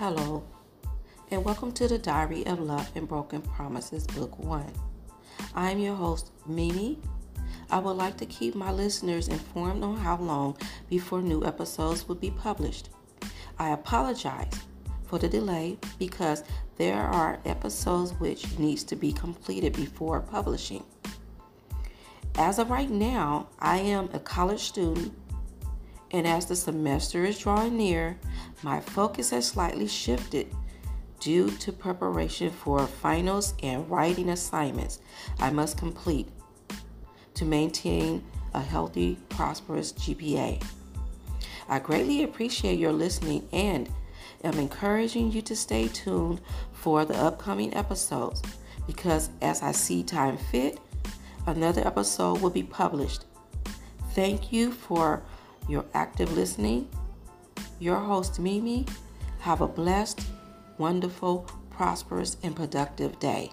Hello, and welcome to the Diary of Love and Broken Promises, Book 1. I am your host, Mimi. I would like to keep my listeners informed on how long before new episodes will be published. I apologize for the delay because there are episodes which needs to be completed before publishing. As of right now, I am a college student and as the semester is drawing near, my focus has slightly shifted due to preparation for finals and writing assignments I must complete to maintain a healthy, prosperous GPA. I greatly appreciate your listening and am encouraging you to stay tuned for the upcoming episodes because as I see time fit, another episode will be published. Thank you for your active listening. Your host, Mimi. Have a blessed, wonderful, prosperous, and productive day.